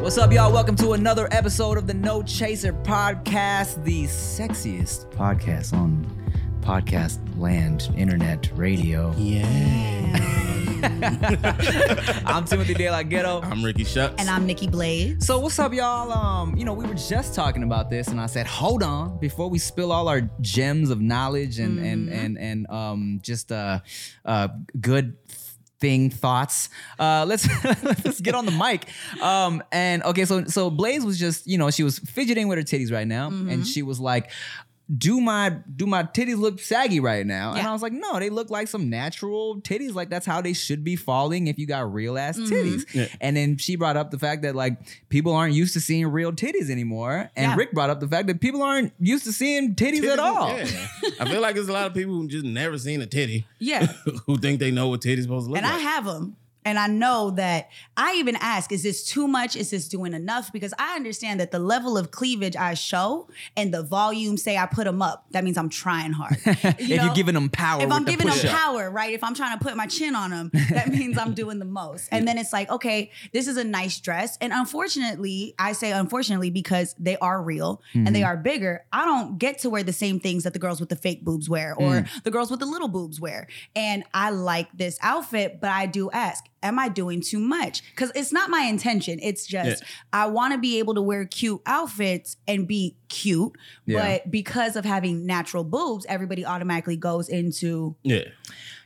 What's up, y'all? Welcome to another episode of the No Chaser Podcast, the sexiest podcast on podcast land, internet, radio. Yeah. I'm Timothy De La Ghetto. I'm Ricky Shucks. And I'm Nikki Blades. So what's up, y'all? Um, you know, we were just talking about this, and I said, hold on, before we spill all our gems of knowledge and and and and um just uh uh good thing thoughts. Uh let's let's get on the mic. Um and okay, so so Blades was just, you know, she was fidgeting with her titties right now, and she was like, do my do my titties look saggy right now? And I was like, no, they look like some natural titties. Like that's how they should be falling if you got real ass mm-hmm. titties. Yeah. And then she brought up the fact that like people aren't used to seeing real titties anymore. And Yeah. Rick brought up the fact that people aren't used to seeing titties, at all. Yeah. I feel like there's a lot of people who just never seen a titty Yeah. who think they know what titties supposed to look like. and I have them. And I know that I even ask, is this too much? Is this doing enough? Because I understand that the level of cleavage I show and the volume say I put them up, that means I'm trying hard. if you're giving them power, if I'm the giving them push-up. power, right? If I'm trying to put my chin on them, that means I'm doing the most. And then it's like, okay, this is a nice dress. And unfortunately, I say unfortunately because they are real and Mm-hmm. they are bigger. I don't get to wear the same things that the girls with the fake boobs wear or Mm. the girls with the little boobs wear. And I like this outfit, but I do ask, am I doing too much? Because it's not my intention. It's just Yeah. I want to be able to wear cute outfits and be cute. Yeah. But because of having natural boobs, everybody automatically goes into yeah.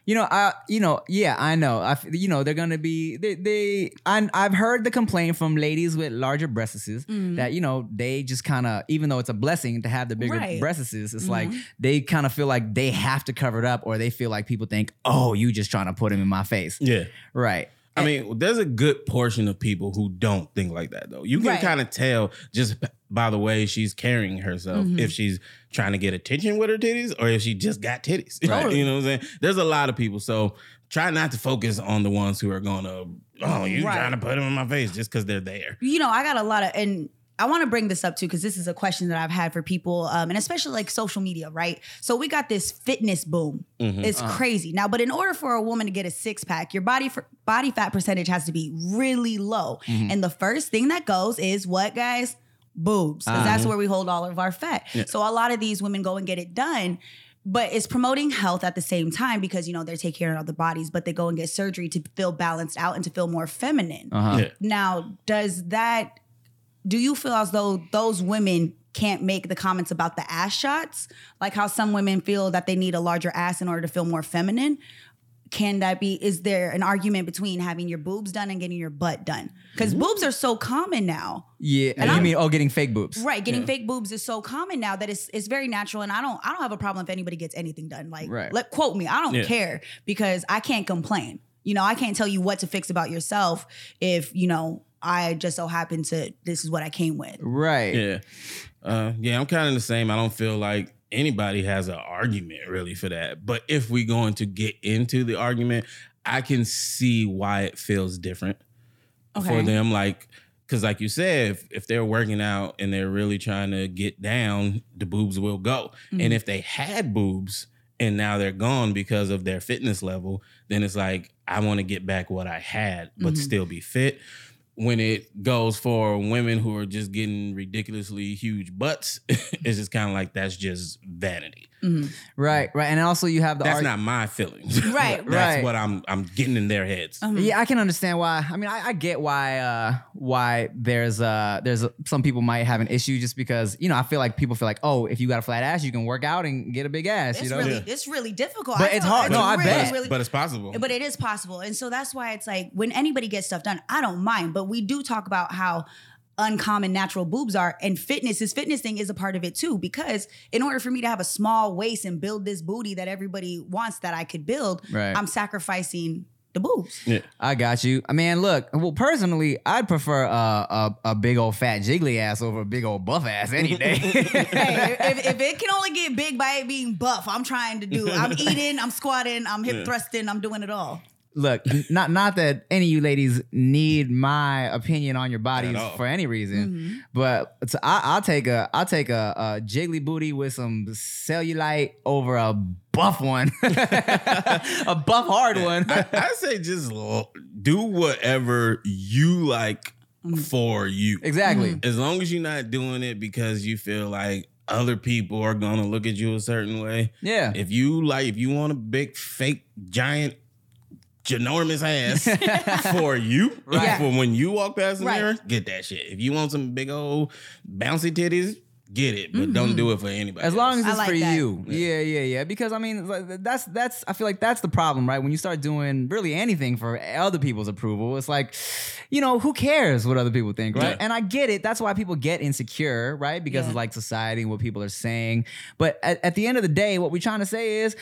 You know, I, you know, yeah, I know. I, f- you know, they're gonna be they. they I, I've heard the complaint from ladies with larger breasts mm-hmm. that you know they just kind of, even though it's a blessing to have the bigger Right. breasts, it's like mm-hmm. they kind of feel like they have to cover it up, or they feel like people think, oh, you just trying to put him in my face, Yeah. right? I mean, there's a good portion of people who don't think like that though. You can Right. kind of tell just b- by the way she's carrying herself Mm-hmm. if she's trying to get attention with her titties or if she just got titties. Totally. you know what I'm saying? There's a lot of people. So try not to focus on the ones who are going to, oh, you Right. trying to put them in my face just because they're there. you know, I got a lot of, and I want to bring this up too, because this is a question that I've had for people, um, and especially like social media, right? So we got this fitness boom. Mm-hmm. It's crazy. Now, but in order for a woman to get a six pack, your body for, body fat percentage has to be really low. And the first thing that goes is what, guys? Boobs. Because that's where we hold all of our fat. So a lot of these women go and get it done. But it's promoting health at the same time because you know they're taking care of their bodies, but they go and get surgery to feel balanced out and to feel more feminine. Uh-huh. Yeah. Now, does that do you feel as though those women can't make the comments about the ass shots? Like how some women feel that they need a larger ass in order to feel more feminine? Can that be is there an argument between having your boobs done and getting your butt done? Cuz boobs are so common now. Yeah, and you I'm- mean oh, getting fake boobs? Right, getting fake boobs is so common now that it's it's very natural, and I don't I don't have a problem if anybody gets anything done. Like, Right. let quote me, I don't Yeah. care because I can't complain. You know, I can't tell you what to fix about yourself if you know I just so happen to this is what I came with. Right. Yeah. Uh, yeah, I'm kind of the same. I don't feel like anybody has an argument really for that. But if we're going to get into the argument, I can see why it feels different for them. Like, because like you said, if, if they're working out and they're really trying to get down, the boobs will go. And mm-hmm. if they had boobs and now they're gone because of their fitness level, then it's like, I want to get back what I had, but mm-hmm. still be fit when it goes for women who are just getting ridiculously huge butts, it's just kind of like that's just vanity. Right. Right. And also you have the That's arg- not my feelings. Right, right. that's right. what I'm I'm getting in their heads. Yeah, I can understand why. I mean, I, I get why uh why there's uh there's a, some people might have an issue just because you know I feel like people feel like oh if you got a flat ass you can work out and get a big ass It's you know really Yeah. it's really difficult. But I it's feel hard. No, I bet. really- but it's possible. but it is possible. And so that's why it's like when anybody gets stuff done, I don't mind. But we do talk about how uncommon natural boobs are and fitness this fitness thing is a part of it too because in order for me to have a small waist and build this booty that everybody wants that I could build Right. I'm sacrificing the boobs yeah. I got you. I mean, look. Well, personally, I'd prefer uh, a a big old fat jiggly ass over a big old buff ass any day. hey, if, if it can only get big by it being buff I'm trying to do I'm eating I'm squatting I'm hip thrusting I'm doing it all look, not not that any of you ladies need my opinion on your bodies for any reason, Mm-hmm. but it's- I, I'll take a I'll take a, a jiggly booty with some cellulite over a buff one, a buff hard one. I, I say just do whatever you like Mm. for you. exactly. As long as you're not doing it because you feel like other people are gonna look at you a certain way. Yeah. If you like, if you want a big, fake, giant, ginormous ass for you, Right. for when you walk past the Right. mirror, get that shit. If you want some big old bouncy titties, get it, but don't do mm-hmm. it for anybody. As long as else. I it's like for that. you. Yeah, yeah, yeah. Because I mean, that's that's I feel like that's the problem, right? When you start doing really anything for other people's approval, it's like, you know, who cares what other people think, right? Yeah. And I get it. That's why people get insecure, right? Because Yeah. of like society and what people are saying. But at, at the end of the day, what we're trying to say is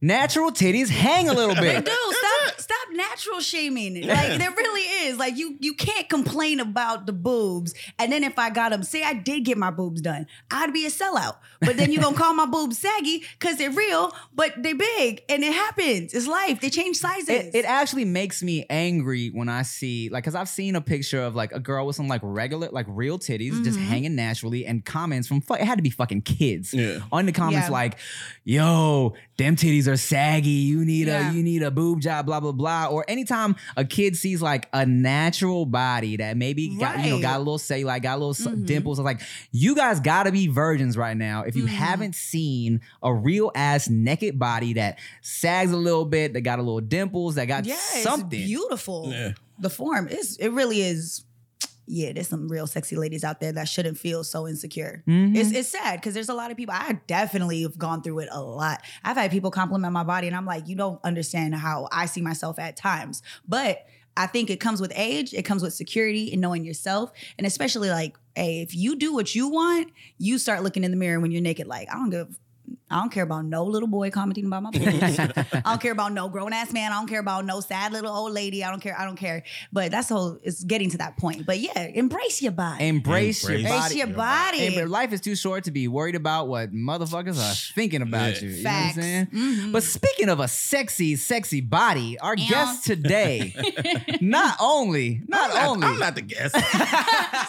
natural titties hang a little bit. Dude, stop stop natural shaming. Like there really is. Like you you can't complain about the boobs. And then if I got them, say I did get my boobs done, I'd be a sellout. But then you're gonna call my boobs saggy because they're real, but they're big. And it happens. It's life. They change sizes. It, it actually makes me angry when I see like because I've seen a picture of like a girl with some like regular like real titties just Mm-hmm. hanging naturally and comments from it had to be fucking kids Yeah. on the comments Yeah. like yo them titties are saggy you need Yeah. a you need a boob job blah blah blah or anytime a kid sees like a natural body that maybe got you know got a little cellulite got a little s Mhm. dimples it's like you guys gotta be virgins right now if you Mhm. haven't seen a real ass naked body that sags a little bit that got a little dimples that got yeah, something it's beautiful. Yeah. The form is it really is. Yeah, there's some real sexy ladies out there that shouldn't feel so insecure. Mhm. It's it's sad because there's a lot of people. I definitely have gone through it a lot. I've had people compliment my body, and I'm like, you don't understand how I see myself at times. But I think it comes with age. It comes with security and knowing yourself, and especially like, hey, if you do what you want, you start looking in the mirror when you're naked. Like, I don't give. I don't care about no little boy commenting about my boobs. I don't care about no grown ass man. I don't care about no sad little old lady. I don't care. I don't care. But that's the whole. It's getting to that point. But yeah, embrace your body. embrace, your body Embrace your your body. Hey, but life is too short to be worried about what motherfuckers are thinking about Yeah. you. You Facts. know what I'm saying? Mhm. But speaking of a sexy, sexy body, our Yeah. guest today, not only, not I'm not, only, I'm not the guest.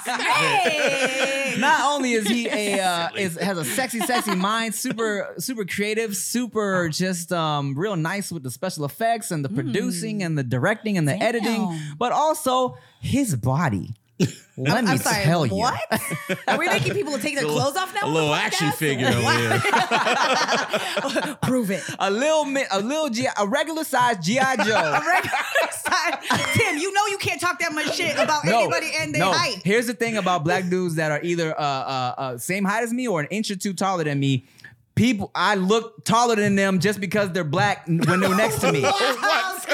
Hey! not only is he a uh, is has a sexy, sexy mind, super, super creative, super just um real nice with the special effects and the producing and the directing and the editing, but also his body. Let me I'm sorry. tell you. what? Are we making people take their A clothes off now? a little action figure over here. Prove it. A little, a little, G- a regular size GI Joe. A regular size. Tim, you know you can't talk that much shit about anybody and their no. height. Here's the thing about black dudes that are either uh, uh, uh, same height as me or an inch or two taller than me. People, I look taller than them just because they're black n- when they're next to me.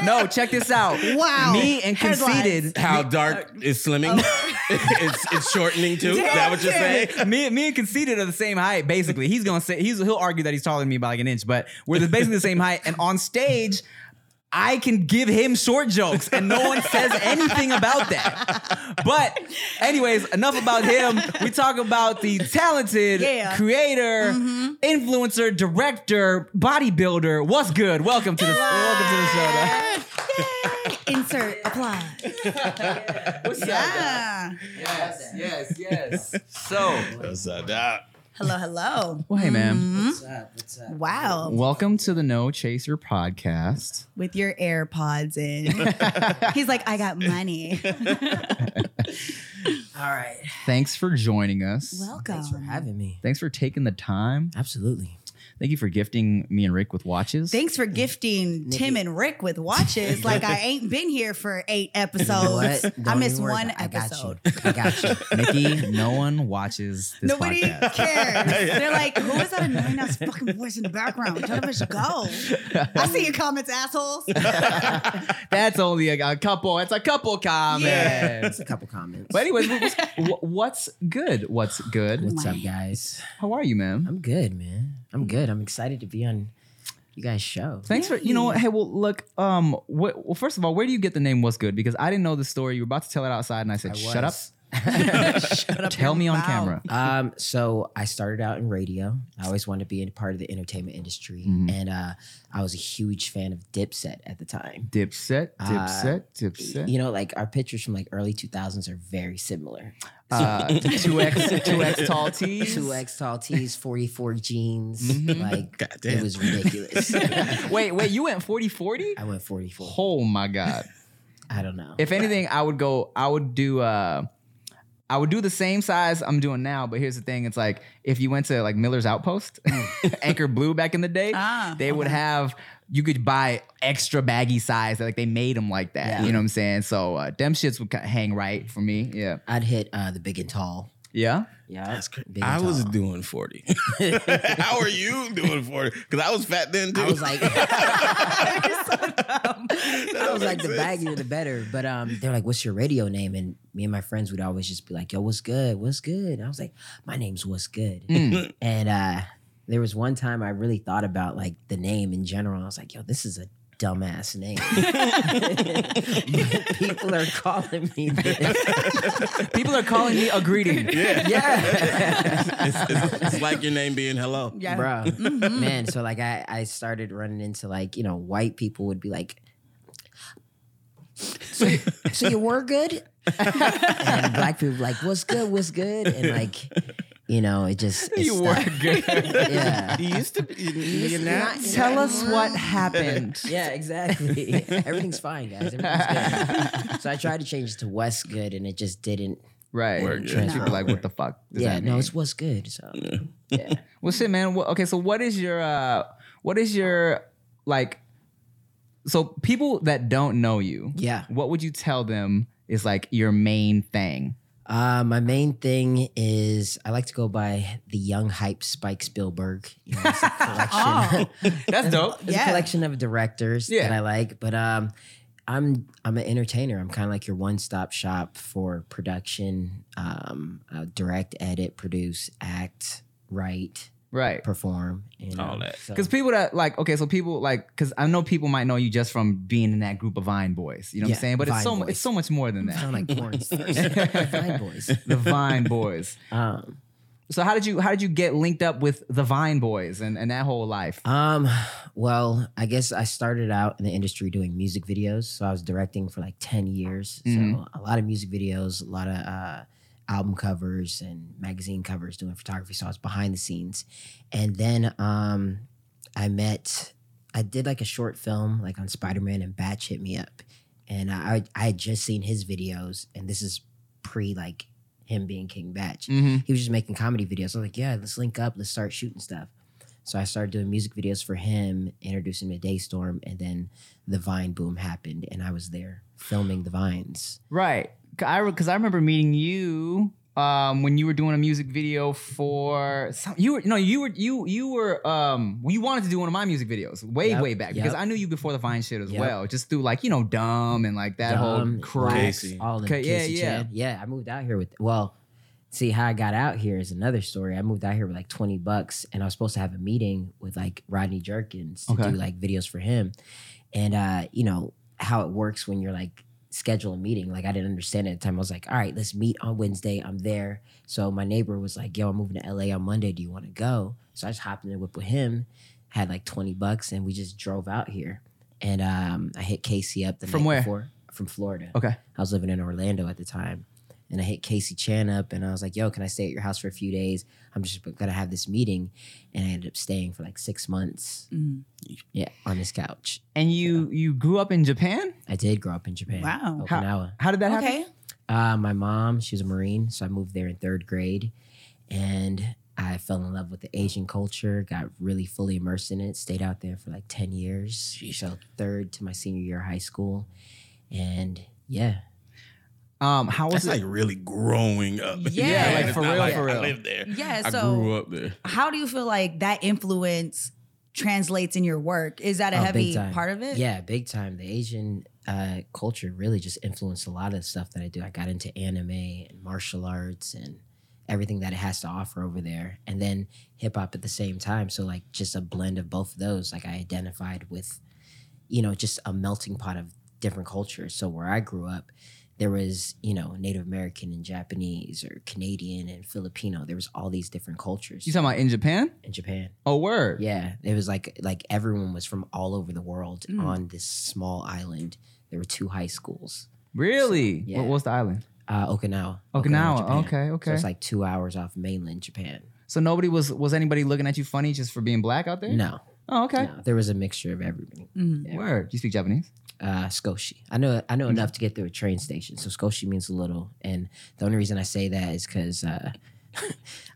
No, check this out. Wow. Me and conceited. How dark is slimming? it's it's shortening too. is that what you're saying? me, me and conceited are the same height. Basically, he's gonna say he's he'll argue that he's taller than me by like an inch, but we're basically the same height. And on stage, I can give him short jokes, and no one says anything about that. But, anyways, enough about him. We talk about the talented Yeah. creator, mm-hmm. influencer, director, bodybuilder. What's good? Welcome to the welcome to the show. though. Insert applause. What's up? Yeah. Yes, yes, yes. So, What's up, Doc? Hello, hello. well, hey, man. Mm-hmm. What's up? What's up? Wow. Welcome to the No Chaser podcast. With your AirPods in. He's like, I got money. All right. Thanks for joining us. Welcome. Thanks for having me. Thanks for taking the time. Absolutely. Thank you for gifting me and Rick with watches. Thanks for gifting Tim and Rick with watches. Like I ain't been here for eight episodes. What? I Don't missed one about it. I got episode. you. I got you. Nikki, no one watches this Nobody podcast. cares. They're like, who is that annoying ass fucking voice in the background? Tell them to go. I see your comments, assholes. That's only a, a couple. It's a couple comments. Yeah. It's a couple comments. But anyways, what's, what's good? What's good? What's up, guys? How are you, man? I'm good, man. I'm good. I'm excited to be on you guys' show. Thanks for you know what. Hey, well, look. Um, what, well, first of all, where do you get the name? What's good? Because I didn't know the story. You were about to tell it outside, and I said, I "Shut up." Was. Shut up Tell your me on mouth. camera. Um, so I started out in radio. I always wanted to be a part of the entertainment industry, and uh, I was a huge fan of Dipset at the time. Dipset, Uh, dipset, dipset. You know, like our pictures from like early 2000s are very similar. Uh, two X, two X tall tees. Two X tall tees, 44 jeans. Mm-hmm. Like Goddamn. it was ridiculous. Wait, wait, you went 40 40? I went 44. Oh my God. I don't know. If anything, I would go, I would do uh I would do the same size I'm doing now, but here's the thing: it's like if you went to like Miller's Outpost, Anchor Blue back in the day, Ah, they would have you could buy extra baggy size. Like they made them like that. Yeah. You know what I'm saying? So uh, them shits would hang right for me. Yeah, I'd hit uh, the big and tall. Yeah. Yeah, That's crazy. I was doing 40. How are you doing 40? Because I was fat then too. I was like, That I was don't like, the make sense. baggier the better. But um, they're like, "What's your radio name?" And me and my friends would always just be like, "Yo, what's good? What's good?" And I was like, "My name's What's Good." Mm. And uh, there was one time I really thought about like the name in general. I was like, "Yo, this is a dumbass name." People are calling me this. People are calling me a greeting. Yeah. Yeah. It's, it's, it's like your name being hello. Yeah. bro Mhm. man so like I, I started running into like you know white people would be like so, so you were good and black people like what's good what's good and like you know it just it You were good. yeah You used to be. You, you now? not- Tell us what happened. yeah exactly everything's fine guys everything's good so i tried to change it to what's good and it just didn't Right. Word, yeah. People are like, what the fuck? does yeah that no mean? it's what's good so yeah Well, shit, man. Wha- Okay, so what is your uh, what is your like? So people that don't know you, yeah what would you tell them is like your main thing? Uh, my main thing is I like to go by the young hype Spike Spielberg. You know, it's a collection. Oh. That's dope. it's Yeah. a collection of directors Yeah. that I like, but um, I'm I'm an entertainer. I'm kind of like your one stop shop for production, um, uh, direct, edit, produce, act, write, Right. perform, and All that. so- Because people that like, okay, so people like, because I know people might know you just from being in that group of Vine Boys. You know what I'm saying? But it's so Boys. it's so much more than that. sound like porn stars. Fine boys. the Vine Boys. Um, So how did you how did you get linked up with the Vine Boys and, and that whole life? Um, well, I guess I started out in the industry doing music videos. So I was directing for like 10 years. Mhm. So a lot of music videos, a lot of uh, album covers and magazine covers doing photography. So I was behind the scenes. And then um, I met, I did like a short film like on Spider Man and Bach hit me up. And I, I had just seen his videos. And this is pre like him being King Bach Mm-hmm. he was just making comedy videos. I was like, yeah, let's link up, let's start shooting stuff. So I started doing music videos for him, introducing him to DeStorm, and then the Vine boom happened, and I was there filming the vines. Right. 'Cause I because I remember meeting you um, when you were doing a music video for some, you were no you were you you were um you wanted to do one of my music videos way Yep, way back because. I knew you before the Vine shit as Yep. well just through like you know dumb and like that whole Dumb, crew. Wax, all the Okay, yeah, yeah. Chan. yeah. I moved out here with well. See how I got out here is another story. I moved out here with like twenty bucks, and I was supposed to have a meeting with like Rodney Jerkins to Okay. do like videos for him, and uh, you know how it works when you're like schedule a meeting. Like I didn't understand it at the time. I was like, all right, let's meet on Wednesday. I'm there. So my neighbor was like, yo, I'm moving to LA on Monday. Do you want to go? So I just hopped in the whip with him, had like 20 bucks, and we just drove out here. And um, I hit Casey up the From night where? before from Florida. Okay. I was living in Orlando at the time. And I hit Casey Chan up and I was like, yo, can I stay at your house for a few days? I'm just gonna have this meeting. And I ended up staying for like six months. Mm. Yeah, on this couch. And you you grew up in Japan? I did grow up in Japan. Wow. How- Okinawa. How did that happen? Uh, my mom, she was a Marine, so I moved there in third grade, and I fell in love with the Asian culture. Got really fully immersed in it. Stayed out there for like ten years, so third to my senior year of high school, and yeah, Um, how was That's it? like really growing up. Yeah, like, for real, like for I real. lived there. Yeah, I so- grew up there. How do you feel like that influence translates in your work? Is that a Oh, heavy part of it? Yeah, big time. The Asian uh, culture really just influenced a lot of the stuff that I do. I got into anime and martial arts and everything that it has to offer over there, and then hip hop at the same time. So like just a blend of both of those. Like I identified with, you know, just a melting pot of different cultures. So where I grew up, there was you know Native American and Japanese or Canadian and Filipino. There was all these different cultures You talking about in Japan? in Japan. Oh, word. Yeah, it was like like everyone was from all over the world Mm. on this small island. There were two high schools. Really? yeah. What, what's the island? Uh, Okinawa. Okinawa, Japan. okay, okay. So it's like two hours off mainland Japan. So nobody was was anybody looking at you funny just for being black out there? No, Oh, okay. no, there was a mixture of everybody. Mm. Word. You speak Japanese? Uh, Skoshi. I know I know Mm-hmm. enough to get through a train station. So Skoshi means a little, and the only reason I say that is because uh,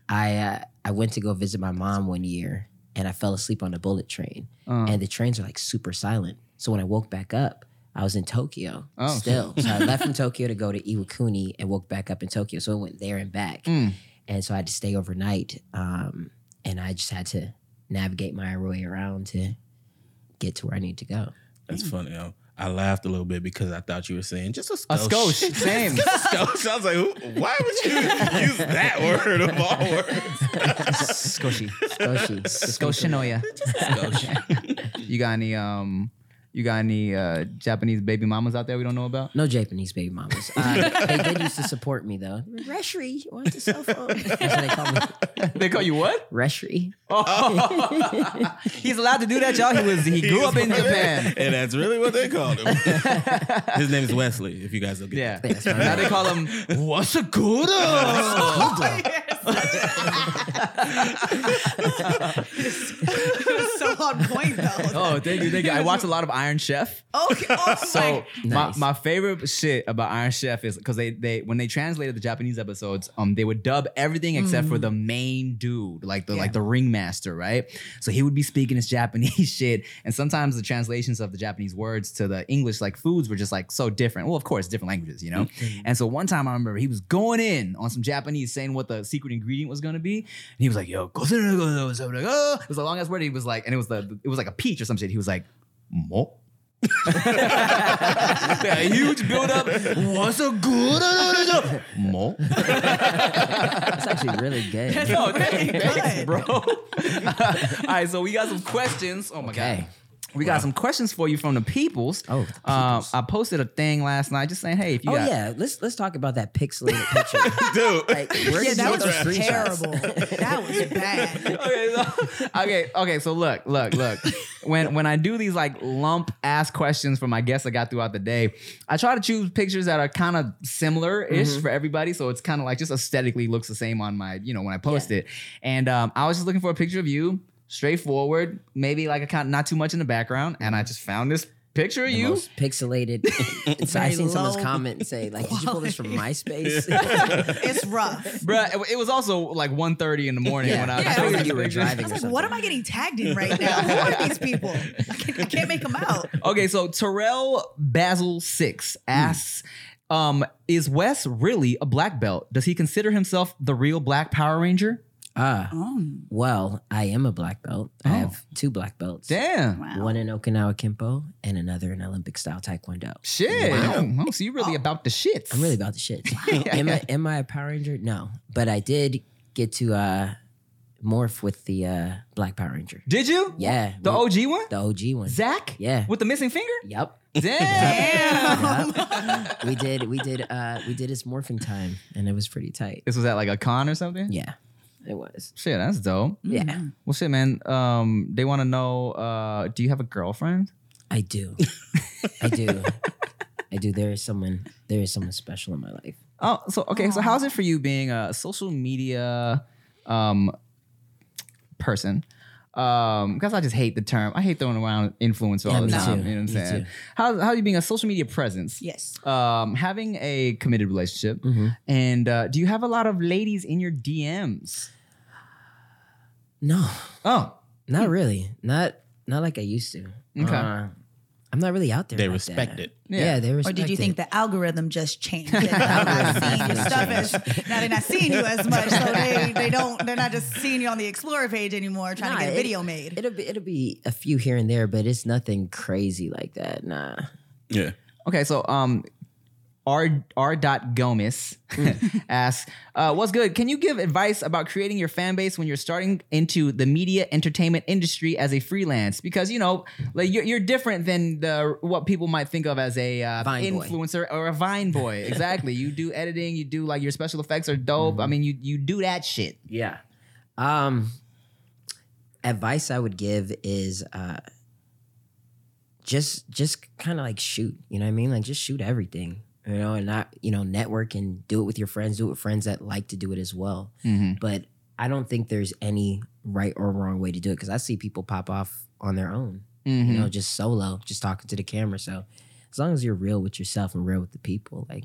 I uh, I went to go visit my mom one year, and I fell asleep on the bullet train, Uh. and the trains are like super silent. So when I woke back up, I was in Tokyo Oh. still. So I left from Tokyo to go to Iwakuni and woke back up in Tokyo. So I went there and back, Mm. and so I had to stay overnight. Um, and I just had to navigate my way around to get to where I need to go. That's funny. Yo. I laughed a little bit because I thought you were saying just a skosh. A skosh. Same. skosh. I was like, who, why would you use that word of all words? Skoshi. Skoshi. Skoshinoya. You got any um you got any uh Japanese baby mamas out there we don't know about? No Japanese baby mamas. Uh, they did used to support me though. Reshri, you want the cell phone? That's what they call me. they call you what? Reshri. He's allowed to do that, y'all. He was he grew up in Japan. and that's really what they called him. His name is Wesley. If you guys don't get Yeah. That's right. Now they call him What's a good? so on point though. Oh, thank you, thank you. I watch a lot of Iron Chef. Okay. Oh So my. my, Nice. my favorite shit about Iron Chef is because they they when they translated the Japanese episodes, um, they would dub everything except for the main dude, like the like the ringmaster, right? So he would be speaking his Japanese shit, and sometimes the translations of the Japanese words to the English like foods were just like so different. Well, of course, different languages, you know. And so one time I remember he was going in on some Japanese, saying what the secret ingredient was gonna be, and he was like, "Yo, it was a long ass word." He was like, and it was the it was like a peach or some shit. He was like, "Mo." a huge build up. What's a good mo? That's actually really good. No, thanks, thanks, bro. All right, so we got some questions. Oh my Okay. god. We got some questions for you from the peoples. Oh, the Um, peoples. I posted a thing last night just saying, hey, if you Oh got yeah, let's let's talk about that pixelated picture. Dude. Like, where Yeah, did that you get was those screenshots? terrible. That was bad. okay, so, okay, okay. So look, look, look. When when I do these like lump ass questions for my guests I got throughout the day, I try to choose pictures that are kind of similar ish Mm-hmm. for everybody. So it's kind of like just aesthetically looks the same on my, you know, when I post it. And um, I was just looking for a picture of you, straightforward, maybe like a kind not too much in the background, and I just found this picture of The you. most pixelated. so I Very seen someone's low comment say like, "Did you pull this from MySpace?" It's rough. Bruh, it, it was also like 1.30 in the morning Yeah. when I Yeah, was I was the you were driving I or was something. like, what am I getting tagged in right now? Who are these people? I can't, I can't make them out. Okay, so Terrell Basil Six asks, um, is Wes really a black belt? Does he consider himself the real Black Power Ranger? Ah, Oh, well, I am a black belt. I have two black belts. Damn. wow. One in Okinawa Kenpo and another in Olympic style Taekwondo. Shit. Oh, so you're really about the shits. I'm really about the shit. am, I, am I a Power Ranger? No, but I did get to uh, morph with the uh, Black Power Ranger. Did you? Yeah, The OG one? the OG one. Zach? Yeah. With the missing finger? Yep. Damn. we did. We did. Uh, we did his morphing time, and it was pretty tight. this was at like a con or something? Yeah, it was. Shit, that's dope. Yeah, Well, shit, man. Um, they want to know. Uh, do you have a girlfriend? I do. I do. I do. There is someone. There is someone special in my life. Oh, so okay. So how's it for you being a social media um person? Um, because I just hate the term. I hate throwing around influencer Yeah, all the me time. too. You know what I'm Me saying? too. How how are you being a social media presence? Yes. Um, having a committed relationship, Mm-hmm. and uh, do you have a lot of ladies in your DMs? No, Oh, not really. Not not like I used to. Okay. Uh, I'm not really out there. They like respect that. it. Yeah. Yeah. they respect. Or did you think it. the algorithm just changed? And now they're not seeing your stuff as now they're not seeing you as much, so they they don't they're not just seeing you on the Explorer page anymore, trying Nah, to get a it- video made. It'll be it'll be a few here and there, but it's nothing crazy like that. Nah. Yeah. okay. So um, R R. Gomez asks, uh, "What's good? Can you give advice about creating your fan base when you're starting into the media entertainment industry as a freelance? Because you know, like you're, you're different than the what people might think of as a uh, Vine boy. influencer or a Vine boy. exactly. You do editing. You do like your special effects are dope. I mean, you you do that shit. Yeah. Um advice I would give is uh just just kind of like shoot, you know what I mean? Like just shoot everything. You know, and not, you know, network and do it with your friends, do it with friends that like to do it as well. Mm-hmm. But I don't think there's any right or wrong way to do it because I see people pop off on their own, Mm-hmm. you know, just solo, just talking to the camera. So as long as you're real with yourself and real with the people, like,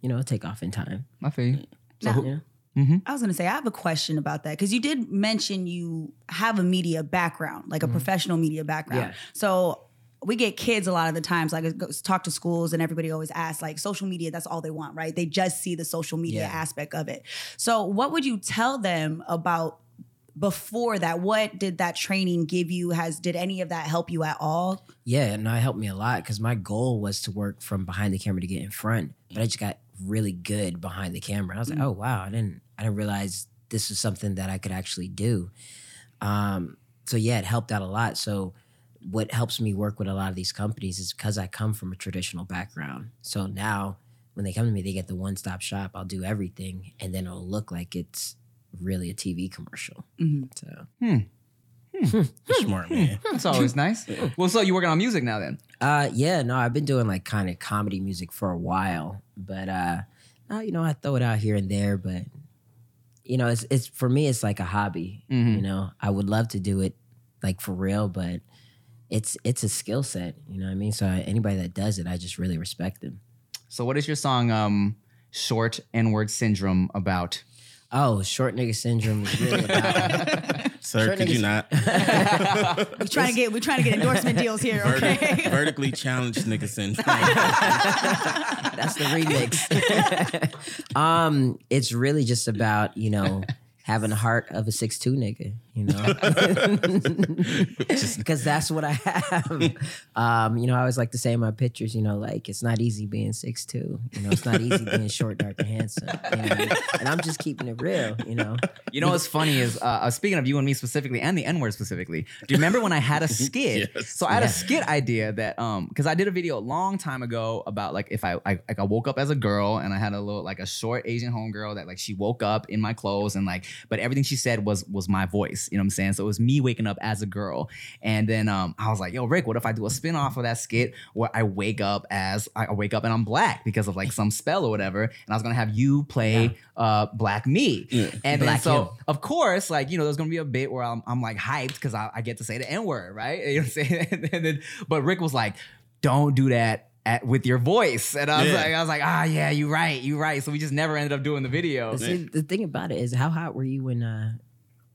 you know, it'll take off in time. I feel you. So Now- who- Yeah. Mm-hmm. I was gonna say I have a question about that because you did mention you have a media background, like a mm-hmm. professional media background. Yeah. So we get kids a lot of the times, like goes- talk to schools, and everybody always asks, like social media. That's all they want, right? They just see the social media Yeah. aspect of it. So what would you tell them about? Before that, what did that training give you? Has did any of that help you at all? Yeah, no, it helped me a lot because my goal was to work from behind the camera to get in front, but I just got really good behind the camera. I was like, oh wow, I didn't, I didn't realize this was something that I could actually do. Um, so yeah, it helped out a lot. So what helps me work with a lot of these companies is because I come from a traditional background. So now when they come to me, they get the one stop shop. I'll do everything, and then it'll look like it's really a TV commercial. Mm-hmm. So hmm. Hmm. Hmm. Smart man. That's always nice. Well, so you working on music now then? Uh yeah, no, I've been doing like kind of comedy music for a while, but uh now you know I throw it out here and there, but you know it's it's for me it's like a hobby. Mm-hmm. You know, I would love to do it like for real, but it's it's a skill set. You know what I mean? So anybody that does it, I just really respect them. So what is your song um short N-word syndrome about? Oh, short nigga syndrome is really about Sir, Short could you not? We're trying to get we're trying to get endorsement deals here. Okay. Vertically challenged nigga syndrome. That's the remix. um, it's really just about you know having the heart of a six two nigga. You know, because that's what I have. Um, you know, I always like to say in my pictures, you know, like it's not easy being six two. You know, it's not easy being short, dark, and handsome. You know? And I'm just keeping it real. You know, You know what's funny is uh, uh, speaking of you and me specifically, and the N word specifically. Do you remember when I had a skit? Yes. So I had a skit idea that um because I did a video a long time ago about like if I, I like I woke up as a girl and I had a little like a short Asian homegirl that like she woke up in my clothes and like but everything she said was was my voice. You know what I'm saying? So it was me waking up as a girl. And then um I was like, yo, Rick, what if I do a spin off of that skit where I wake up as I wake up and I'm black because of like some spell or whatever, and I was gonna have you play uh black me. And then so him. of course, like you know, there's gonna be a bit where I'm, I'm like hyped because I, I get to say the N word, right? You know what I'm saying? and then, but Rick was like, "Don't do that." At, with your voice, and I was Yeah. like, I was like, ah, yeah, you're right, you're right. So we just never ended up doing the video. See, the thing about it is, how hot were you when uh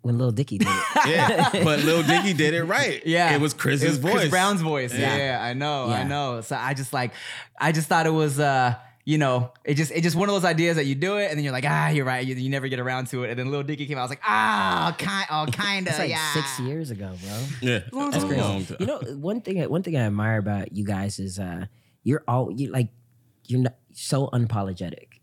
when Lil Dicky did it? Yeah, but Lil Dicky did it right. Yeah, it was Chris's It was voice. Chris Brown's voice. Yeah, Yeah. I know, I know. So I just like, I just thought it was, uh, you know, it just, it just one of those ideas that you do it, and then you're like, ah, you're right. You, you never get around to it, and then Lil Dicky came out. I was like, ah, kind, oh, kind of, It's like yeah. six years ago, bro. Yeah, Long that's time a ago. long time. You know, one thing one thing I admire about you guys is uh you're all you like you're not so unapologetic.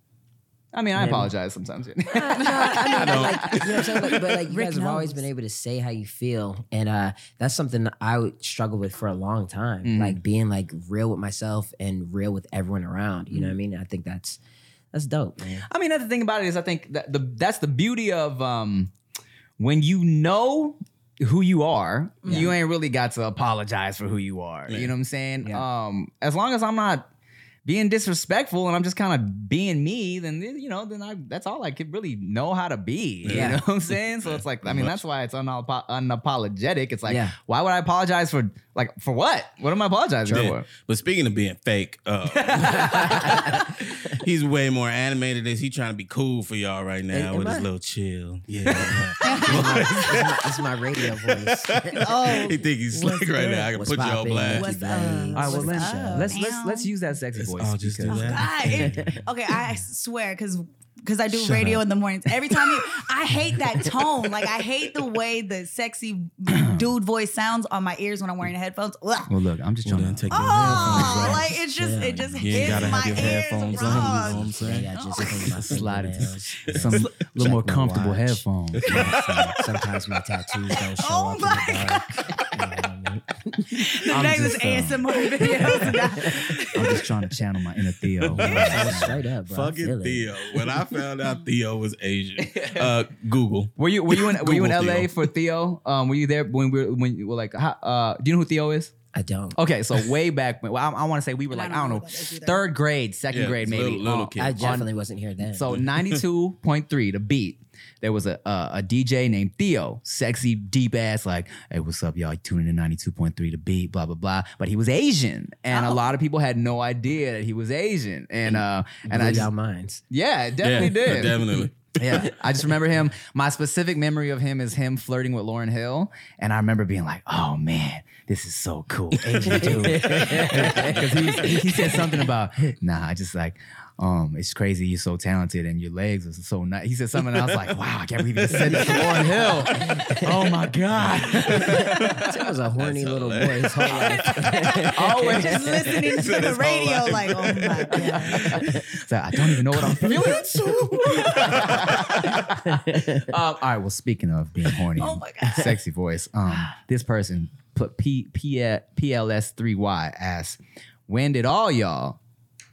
I mean, I Yeah. apologize sometimes. no, I mean, but like, you know what I'm saying? Like, but like, you Rick guys have always been able to say how you feel, and uh, that's something I would struggle with for a long time. Mhm. Like being like real with myself and real with everyone around. You know what. I mean? I think that's that's dope, man. I mean, another thing about it is I think that the that's the beauty of um when you know who you are, you ain't really got to apologize for who you are. You know what I'm saying? Yeah. Um, as long as I'm not being disrespectful and I'm just kind of being me, then you know, then I that's all I could really know how to be. You Yeah. know what I'm saying? So it's like, I mean, that's why it's unapo- unapologetic. It's like, Yeah. why would I apologize for like for what? What am I apologizing Yeah. for? But speaking of being fake, uh, he's way more animated. Is he trying to be cool for y'all right now Am with I? his little chill? Yeah. This is my radio voice. Oh, he think he's slick right good? now. I can What's put you on poppin'? blast. What's Keep up? it- All right, well What's let's let's let's let's use that sexy Let's voice. all just do because- that. God, it- okay, I swear, because because I do Shut radio up. in the mornings. Every time you, I hate that tone. Like I hate the way the sexy dude voice sounds on my ears when I'm wearing the headphones. Ugh. Well, look, I'm just Well, trying then to. take oh, your Oh, headphones off. like it's just it just You ain't hits gotta my have your ears headphones on. You know wrong. what I'm Yeah, saying? I just clean my Slide it to fingernails, you some little more check my comfortable watch. headphones. Yeah, so Sometimes my tattoos don't oh show Oh up my in the dark. The I'm next is just, uh, ASMR videos. I'm just trying to channel my inner Theo. Straight up, bro. Fucking. Theo. When I found out Theo was Asian, uh, Google. Were you were you in were you in LA Theo. for Theo? Um, were you there when we were when you were like? how- Uh, do you know who Theo is? I don't. Okay, so way back when, well, I, I want to say we were I like don't I don't know know, who that is either. third grade, second Yeah, grade, maybe. little- little Uh, kid. I On- definitely wasn't here then. So 92.3, the beat. There was a, a a DJ named Theo, sexy, deep ass, like, hey, what's up, y'all? Tuning in 92.3, to beat, blah, blah, blah. But he was Asian. And a Oh. lot of people had no idea that he was Asian. And uh and I just, y'all minds. yeah, it definitely yeah, did. Definitely. yeah, I just remember him. My specific memory of him is him flirting with Lauryn Hill, and I remember being like, "Oh man, this is so cool." Asian dude, because he, he he said something about, "Nah, I just like." Um, it's crazy. You're so talented, and your legs are so nice. He said something, and I was like, "Wow, I can't believe he just said that to Lauryn Hill." Oh my god! That was a horny That's little boy his whole life. Always just listening to the radio, life. like, oh my god. So I don't even know what I'm feeling. um, all right. Well, speaking of being horny, Oh and my God. sexy voice. Um, this person put P P PLS three Y as when did all y'all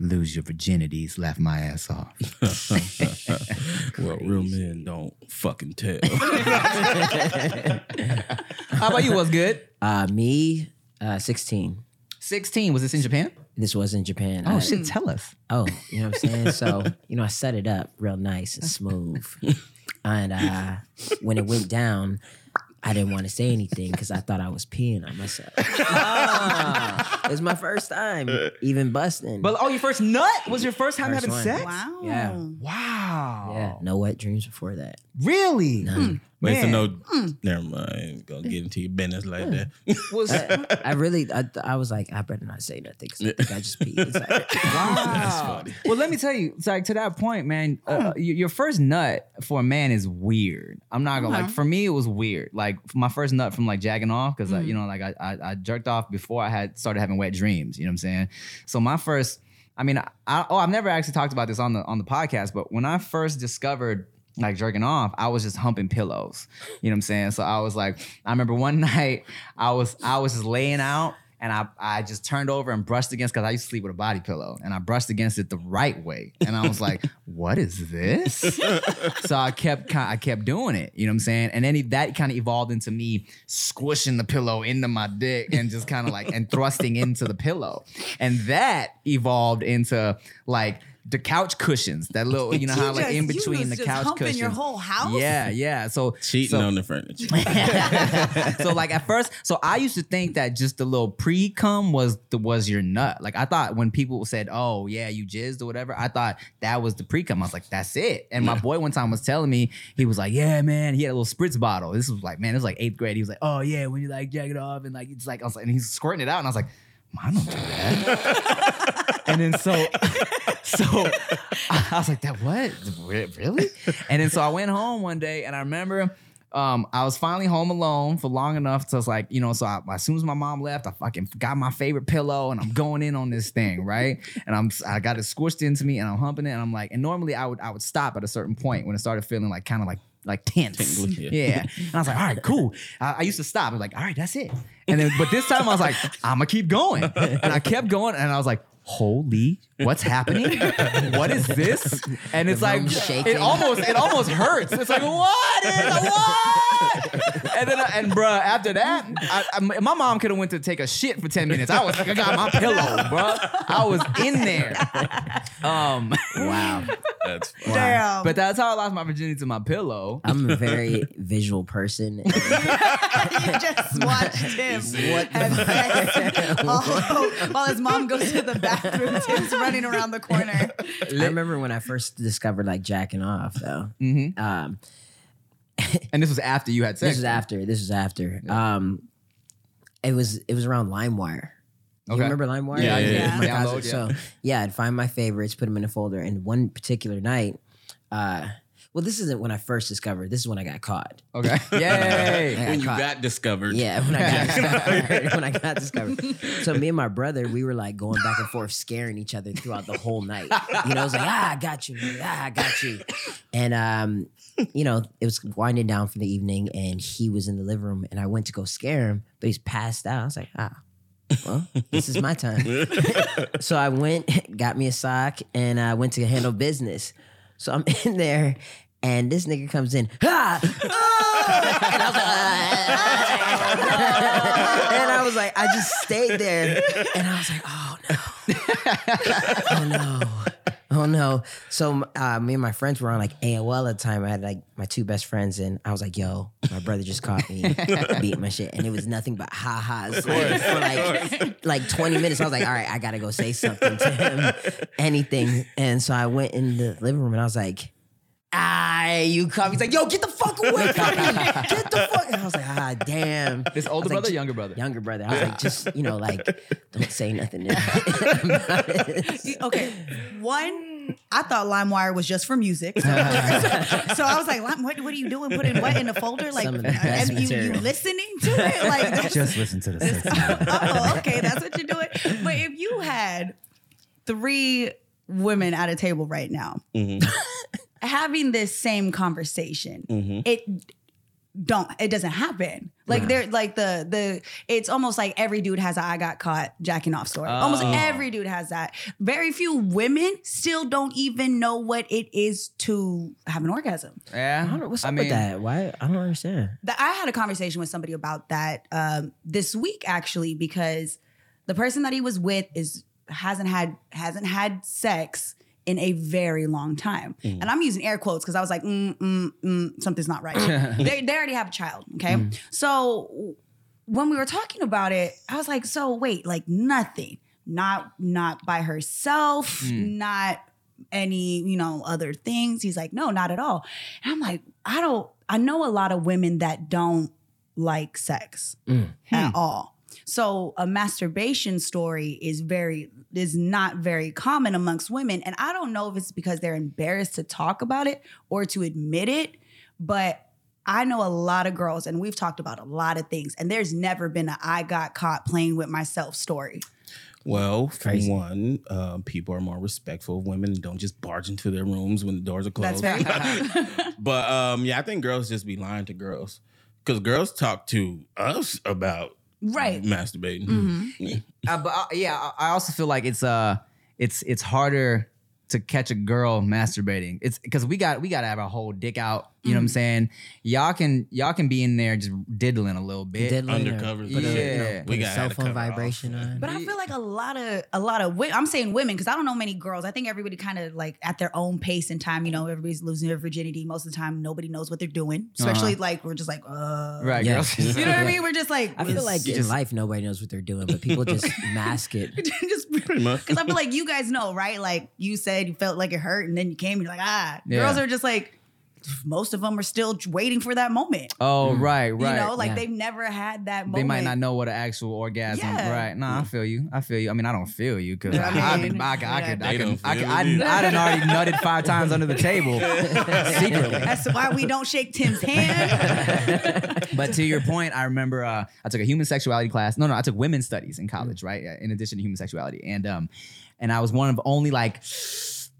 lose your virginities? Laugh my ass off. well, real men don't fucking tell. How about you? What's good? Uh, me, uh, 16. Sixteen. Was this in Japan? This was in Japan. Oh I- shit! Tell us. Oh, you know what I'm saying? So, you know, I set it up real nice and smooth. And uh, when it went down, I didn't want to say anything because I thought I was peeing on myself. Ah, it was my first time even busting. But oh, your first nut was your first time First having one. sex. Wow. Yeah. Wow. yeah, no wet dreams before that. Really? None. Hmm. Wait, so Man. no, never mind. I ain't gonna get into your business like that. Was I really, I, I was like, I better not say nothing because I think I just peed. It's like, Wow. Well, let me tell you, it's like to that point, man. Uh, hmm. y- your first nut for a man is weird. I'm not gonna like. Okay. For me, it was weird. Like my first nut from like jacking off because you know, like I, I I jerked off before I had started having wet dreams. You know what I'm saying? So my first, I mean, I, oh, I've never actually talked about this on the on the podcast, but when I first discovered like jerking off, I was just humping pillows. You know what I'm saying? So I was like, I remember one night I was I was just laying out and I I just turned over and brushed against because I used to sleep with a body pillow and I brushed against it the right way. And I was like, what is this? so I kept I kept doing it. You know what I'm saying? And then that kind of evolved into me squishing the pillow into my dick and just kind of like and thrusting into the pillow. And that evolved into like the couch cushions, that little, you know how like in between was the just couch humping cushions. your whole house? Yeah, yeah. So Cheating so, on the furniture. so like at first, so I used to think that just the little pre cum was the was your nut. Like I thought when people said, "Oh yeah, you jizzed" or whatever, I thought that was the pre cum. I was like, "That's it." And my boy one time was telling me he was like, "Yeah, man," he had a little spritz bottle. This was like, man, it was like eighth grade. He was like, "Oh yeah, when you like jack it off and like it's like," I was like, and he's squirting it out, and I was like, "I don't do that." and then so so I was like, that what? Really? And then so I went home one day and I remember um, I was finally home alone for long enough to like, you know, so I, as soon as my mom left, I fucking got my favorite pillow and I'm going in on this thing, right? And I'm I got it squished into me and I'm humping it and I'm like, and normally I would I would stop at a certain point when it started feeling like kind of like like tense. Tingly, yeah. yeah. And I was like, all right, cool. I, I used to stop. I was like, all right, that's it. And then but this time I was like, I'm gonna keep going. And I kept going and I was like, holy, what's happening? what is this? And it's like room's it almost it almost hurts. It's like what is what? And then I, and bruh, after that, I, I, my mom could have went to take a shit for ten minutes. I was like, I got my pillow, bruh. I was in there. Um, wow. That's fine. Damn. but that's how I lost my virginity to my pillow. I'm a very visual person. you just watched him have sex while, while his mom goes to the bathroom. Tim's running around the corner. I remember when I first discovered like jacking off though. Mm-hmm. Um, And this was after you had sex. This was after. This was after. Um, it was it was around LimeWire. You Okay. remember LimeWire? Yeah, yeah, yeah. My Download, cousin- So yeah, I'd find my favorites, put them in a folder, and one particular night, uh, well, this isn't when I first discovered. This is when I got caught. Okay. Yay. I when you caught. got discovered. Yeah, when I got discovered. when I got discovered. So me and my brother, we were like going back and forth, scaring each other throughout the whole night. You know, it was like, ah, I got you, man. ah, I got you. And um, you know, it was winding down for the evening, and he was in the living room, and I went to go scare him, but he's passed out. I was like, ah. Well, this is my time. so I went, got me a sock, and I went to handle business. So I'm in there, and this nigga comes in, ah, ah! and I was like, ah. and I was like, I just stayed there, and I was like, oh no, oh no, oh no. So uh, me and my friends were on like AOL at the time. I had like my two best friends, and I was like, yo, my brother just caught me beating my shit, and it was nothing but ha ha's like, for like like 20 minutes. I was like, all right, I gotta go say something to him, anything. And so I went in the living room, and I was like. Ah, you come. He's like, yo, get the fuck away from me. Get the fuck. And I was like, ah, damn. This older was like, brother, younger brother. Younger brother. I was like, just, you know, like, don't say nothing. about it. Okay, one. I thought LimeWire was just for music, so, so I was like, "What? What are you doing? Putting what in the folder? Like, Some of the best and you, you listening to it? Like, that's, Just listen to the oh, okay, that's what you're doing. But if you had three women at a table right now having this same conversation, it don't it doesn't happen. Like they're like the the it's almost like every dude has a I got caught jacking off story. Almost Oh. every dude has that. Very few women still don't even know what it is to have an orgasm. Yeah. I don't what's I up mean, with that. Why? I don't understand. That I had a conversation with somebody about that um, this week actually because the person that he was with is hasn't had hasn't had sex in a very long time, and I'm using air quotes because I was like, mm, mm, mm, something's not right. they they already have a child, okay? So when we were talking about it, I was like, so wait, like nothing, not not by herself, not any you know other things. He's like, no, not at all. And I'm like, I don't. I know a lot of women that don't like sex at all. So a masturbation story is very is not very common amongst women, and I don't know if it's because they're embarrassed to talk about it or to admit it, but. I know a lot of girls, and we've talked about a lot of things, and there's never been a I got caught playing with myself story. Well, for Crazy. one, uh, people are more respectful of women and don't just barge into their rooms when the doors are closed. That's very but um, yeah, I think girls just be lying to girls because girls talk to us about right. masturbating. Mm-hmm. Uh, but uh, yeah, I I also feel like it's uh, it's it's harder to catch a girl masturbating. It's because we got we got to have our whole dick out. You know what I'm saying? Y'all can y'all can be in there just diddling a little bit. Diddling or Undercovers, Put a, you yeah. know, We gotta cell phone cover off. vibration on. But I feel like a lot of a lot of. I'm saying women because I don't know many girls. I think everybody kind of like at their own pace and time. You know, everybody's losing their virginity most of the time. Nobody knows what they're doing. Especially like we're just like, uh, Right, Yeah. girls. You know what I mean? We're just like, I feel like You in just- life nobody knows what they're doing, but people just mask it. just Pretty much. because I feel like you guys know, right? Like you said, you felt like it hurt, and then you came, and you're like, ah. Yeah. Girls are just like, most of them are still waiting for that moment. Oh, right, right. You know, like yeah. they've never had that moment. they might not know what an actual orgasm. Yeah. Right? Nah, I feel you. I feel you. I mean, I don't feel you because Yeah, I, I I, mean, could, I, could, I yeah. could, I They could, don't I could, feel I, it either. I done already nutted five times under the table secretly. That's why we don't shake Tim's hand. but to your point, I remember uh, I took a human sexuality class. No, no, I took women's studies in college, right? In addition to human sexuality, and um, and I was one of only like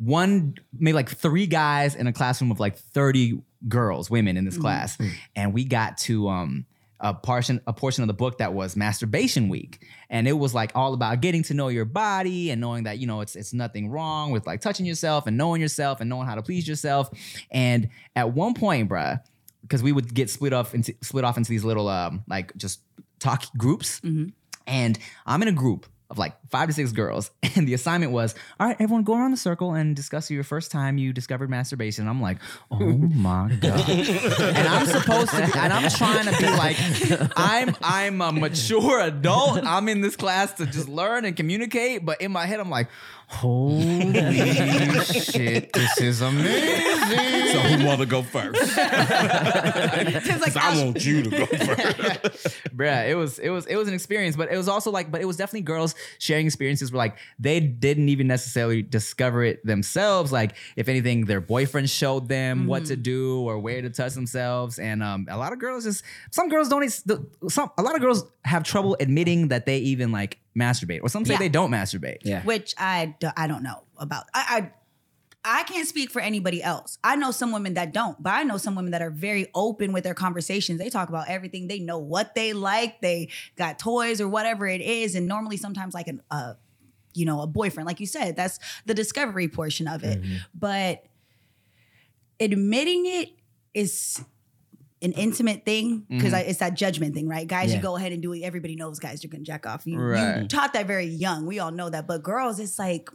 one, maybe like three guys in a classroom of like thirty girls, women in this class, and we got to um. A portion, a portion of the book that was masturbation week, and it was like all about getting to know your body and knowing that you know it's it's nothing wrong with like touching yourself and knowing yourself and knowing how to please yourself. And at one point, bruh, because we would get split off into split off into these little um like just talk groups. And i'm in a group of like five to six girls. And the assignment was all right everyone go around the circle and discuss your first time you discovered masturbation. I'm like oh my god and i'm supposed to be and i'm trying to be like i'm i'm a mature adult. I'm in this class to just learn and communicate. But in my head i'm like Holy shit, this is amazing. So who want to go first? It's like, 'Cause I want you to go first. Bruh, it was it was it was an experience, but it was also like, but it was definitely girls sharing experiences where like they didn't even necessarily discover it themselves. Like, if anything, their boyfriend showed them what to do or where to touch themselves. And um, a lot of girls just some girls don't some a lot of girls have trouble admitting that they even like masturbate, or some say Yeah. they don't masturbate. Yeah. which I, do, I don't know about. I, I I can't speak for anybody else. I know some women that don't, but I know some women that are very open with their conversations. They talk about everything. They know what they like. They got toys or whatever it is, and normally sometimes like an uh, you know, a boyfriend, like you said, that's the discovery portion of it. But admitting it is an mm-hmm. intimate thing because mm-hmm. it's that judgment thing, right? Guys, Yeah. you go ahead and do it. Everybody knows guys you're gonna jack off. You, you taught that very young. We all know that. But girls, it's like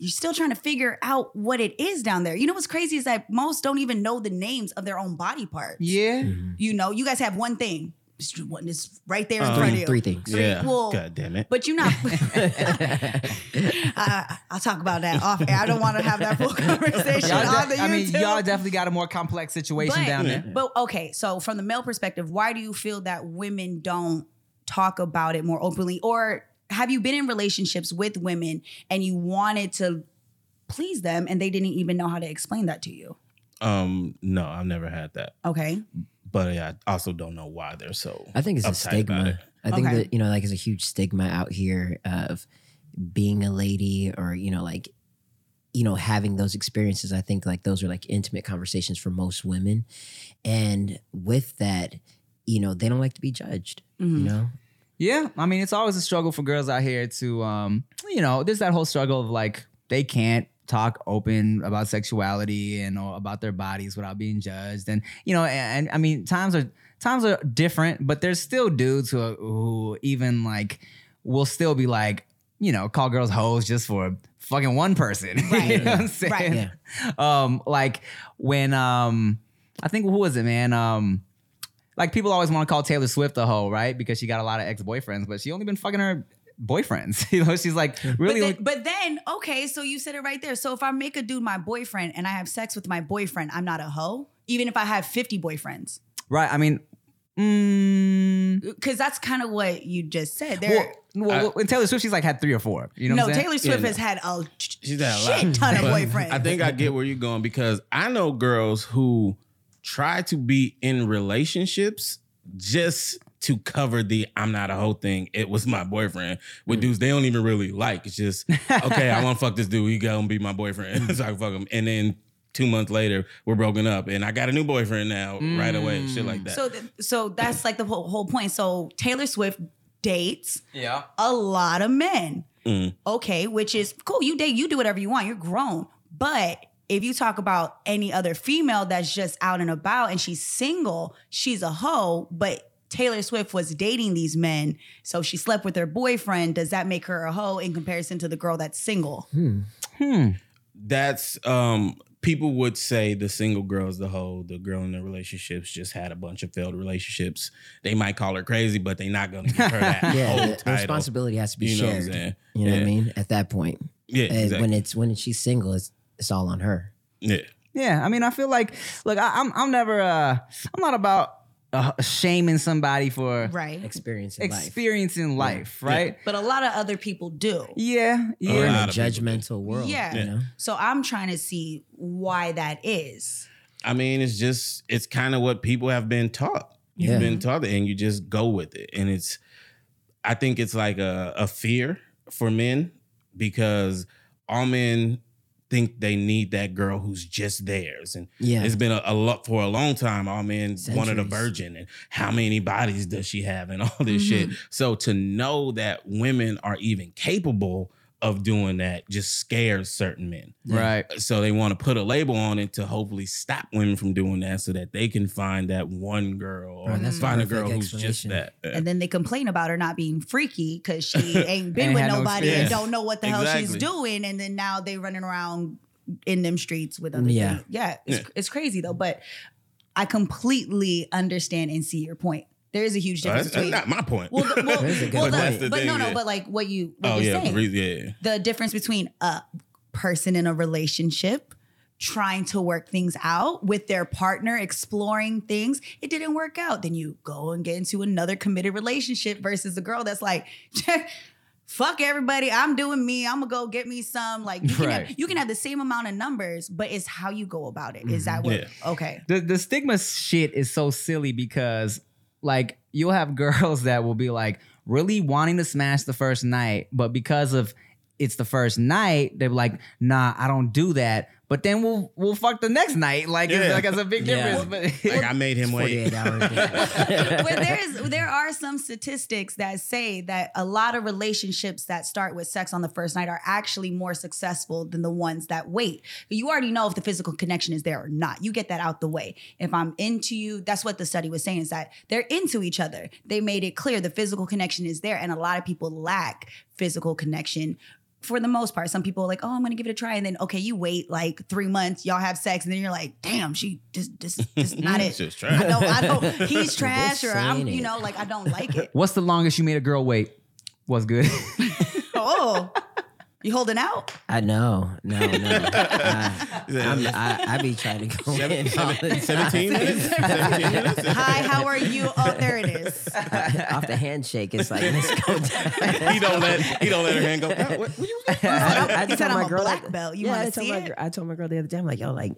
you're still trying to figure out what it is down there. You know what's crazy is that most don't even know the names of their own body parts. Yeah. Mm-hmm. You know, you guys have one thing. It's right there in Uh, front of you. three things. Yeah. Well, God damn it. But you're not. I, I'll talk about that off air. I don't want to have that full conversation Y'all on de- the I mean, y'all definitely got a more complex situation But- down there. But okay, so from the male perspective, why do you feel that women don't talk about it more openly? Or have you been in relationships with women and you wanted to please them and they didn't even know how to explain that to you? Um, no, I've never had that. Okay. But yeah, I also don't know why they're so. I think it's a stigma. it. I think Okay. that you know, like, there's a huge stigma out here of being a lady, or you know, like, you know, having those experiences. I think like those are like intimate conversations for most women, and with that, you know, they don't like to be judged. You know, Yeah, I mean, it's always a struggle for girls out here to, um, you know, there's that whole struggle of like they can't talk open about sexuality and or about their bodies without being judged, and you know, and, and I mean, times are times are different, but there's still dudes who who even like will still be like, you know, call girls hoes just for fucking one person. Right. you know what I'm saying? Right. Yeah. Um, like when um, I think who was it, man? Um like people always want to call Taylor Swift a hoe, right? Because she got a lot of ex boyfriends, but she only been fucking her boyfriends. you know, she's like really. But then, but then, okay, so you said it right there. So if I make a dude my boyfriend and I have sex with my boyfriend, I'm not a hoe, even if I have 50 boyfriends. right. I mean, mm, Because that's kind of what you just said. There, well, well, in Taylor Swift, she's like had three or four. You know no, what I'm? Taylor Swift Yeah, has had a She's had a lot. shit ton of boyfriends. I think I get where you're going because I know girls who try to be in relationships just to cover the I'm not a whole thing. It was my boyfriend with mm. dudes they don't even really like. It's just okay. I want to fuck this dude. He gonna be my boyfriend, mm. so I can fuck him. And then two months later, we're broken up, and I got a new boyfriend now. Right away, shit like mm. that. So, th- so that's like the whole, whole point. So Taylor Swift dates yeah. a lot of men. Mm. Okay, which is cool. You date, you do whatever you want. You're grown. But if you talk about any other female that's just out and about and she's single, she's a hoe. But Taylor Swift was dating these men, so she slept with her boyfriend. Does that make her a hoe in comparison to the girl that's single? Hmm. That's um people would say the single girl's the hoe, the girl in the relationships just had a bunch of failed relationships. They might call her crazy, but they're not gonna give her that yeah, whole the, the title. responsibility has to be You know what I'm shared. You know what I mean? At that point, Yeah, exactly. when it's when she's single, it's it's all on her. yeah. Yeah, I mean, I feel like, look, I, I'm, I'm never, uh, I'm not about uh, shaming somebody for Right. Experience in life. experiencing life, right? But a lot of other people do. Yeah, yeah. We're in a lot people do. judgmental world. Yeah. You know? So I'm trying to see why that is. I mean, it's just it's kind of what people have been taught. You've Yeah. been taught it, and you just go with it. And it's, I think it's like a, a fear for men because all men think they need that girl who's just theirs. And Yeah. it's been a, a lot for a long time. All men wanted a Centuries. virgin, and how many bodies does she have, and all this mm-hmm. shit. So to know that women are even capable of doing that just scares certain men Right. so they want to put a label on it to hopefully stop women from doing that so that they can find that one girl or Bro, that's the find a girl who's just that And then they complain about her not being freaky because she ain't been Ain't with had no nobody and don't know what the hell she's doing. And then now they running around in them streets with other Yeah. dudes. Yeah. It's, Yeah. it's crazy though. But I completely understand and see your point. There is a huge Oh, difference that's, that's between. not my point. Well, the, well, That's a good well, point. the- the but thing, no, no, yeah. but like what you what oh you're yeah, saying, yeah. the difference between a person in a relationship trying to work things out with their partner, exploring things, it didn't work out. Then you go and get into another committed relationship versus a girl that's like, fuck everybody, I'm doing me. I'm gonna go get me some. Like you can, Right. have, you can have the same amount of numbers, but it's how you go about it. Is mm-hmm. that what? Yeah. Okay. the the stigma shit is so silly because like you'll have girls that will be like really wanting to smash the first night, but because of it's the first night, they're like, nah, I don't do that. But then we'll we'll fuck the next night. Like it's like it's a big Yeah. difference. But Like I made him wait. 48 hours. yeah. but there's there are some statistics that say that a lot of relationships that start with sex on the first night are actually more successful than the ones that wait. You already know if the physical connection is there or not. You get that out the way. If I'm into you, that's what the study was saying is that they're into each other. They made it clear the physical connection is there, and a lot of people lack physical connection. For the most part, some people are like, "Oh, I'm gonna give it a try," and then okay, you wait like three months, y'all have sex, and then you're like, "Damn, she just, just, just not it." It's just trash. I don't, I don't, he's trash or I'm, you know, like I don't like it. What's the longest you made a girl wait? WuzGood. Oh, you holding out? I know, no, no. Uh, I'm, I, I be trying to go Seven- in all the seven- 17 minutes? 17 minutes? Hi, how are you? Oh, there it is. time. off the handshake. It's like let's go down. he don't let he don't let her hand go. "Oh, what- what you- I, He said told I'm my a girl black that- belt. You yeah, wanna told see my it? girl, I told my girl the other day. I'm like, yo, like